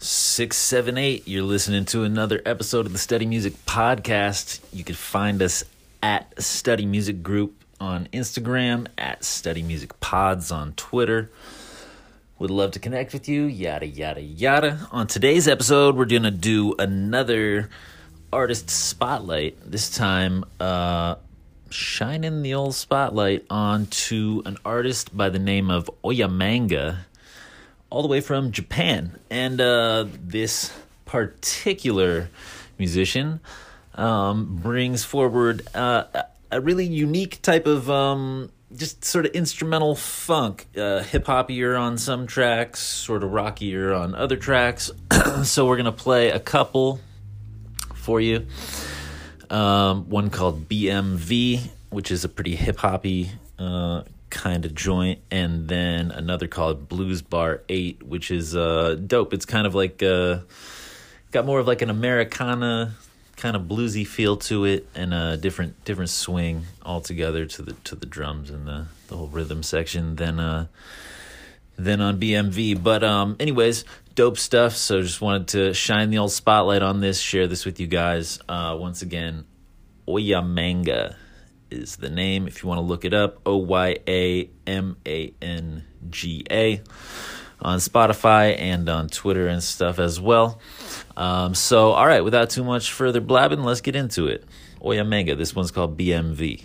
678. You're listening to another episode of the Study Music Podcast. You can find us at Study Music Group on Instagram, at Study Music Pods on Twitter. Would love to connect with you, yada, yada, yada. On today's episode, we're going to do another artist spotlight. This time, uh, shining the old spotlight onto an artist by the name of Oyamanga all the way from Japan. And uh, this particular musician um, brings forward uh, a really unique type of um, just sort of instrumental funk, uh, hip hopier on some tracks, sort of rockier on other tracks. so we're gonna play a couple for you. Um, one called BMV, which is a pretty hip hoppy uh, kind of joint, and then another called Blues Bar Eight, which is uh, dope. It's kind of like uh, got more of like an Americana kind of bluesy feel to it, and a different different swing altogether to the to the drums and the the whole rhythm section than uh than on BMV. But um, anyways, dope stuff. So just wanted to shine the old spotlight on this, share this with you guys. Uh, once again, Oyamanga is the name if you want to look it up O Y A M A N G A on Spotify and on Twitter and stuff as well. Um, so, all right, without too much further blabbing, let's get into it. Oyamanga, this one's called BMV.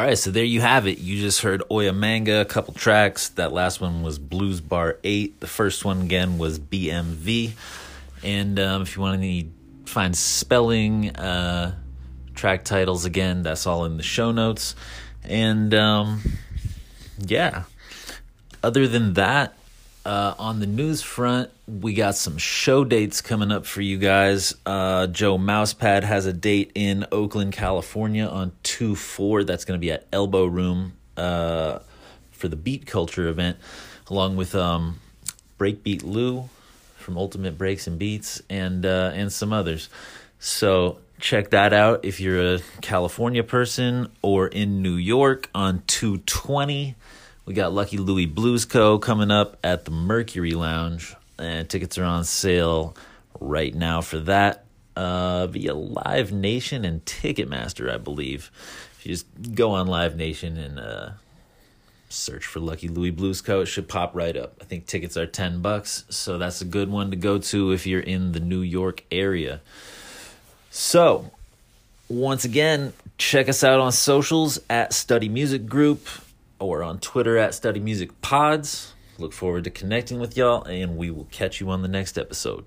All right, so there you have it. You just heard Oyamanga, a couple tracks. That last one was Blues Bar 8. The first one again was BMV. And um, if you want to find spelling, uh, track titles again, that's all in the show notes. And um, yeah, other than that, uh, on the news front, we got some show dates coming up for you guys. Uh, Joe Mousepad has a date in Oakland, California on 2 4. That's going to be at Elbow Room uh, for the Beat Culture event, along with um, Breakbeat Lou from Ultimate Breaks and Beats and, uh, and some others. So check that out if you're a California person or in New York on 220. We got Lucky Louie Blues Co. coming up at the Mercury Lounge, and tickets are on sale right now for that uh, via Live Nation and Ticketmaster, I believe. If you just go on Live Nation and uh, search for Lucky Louie Blues Co., it should pop right up. I think tickets are 10 bucks, so that's a good one to go to if you're in the New York area. So, once again, check us out on socials at Study Music Group or on Twitter at Study Music Pods. Look forward to connecting with y'all, and we will catch you on the next episode.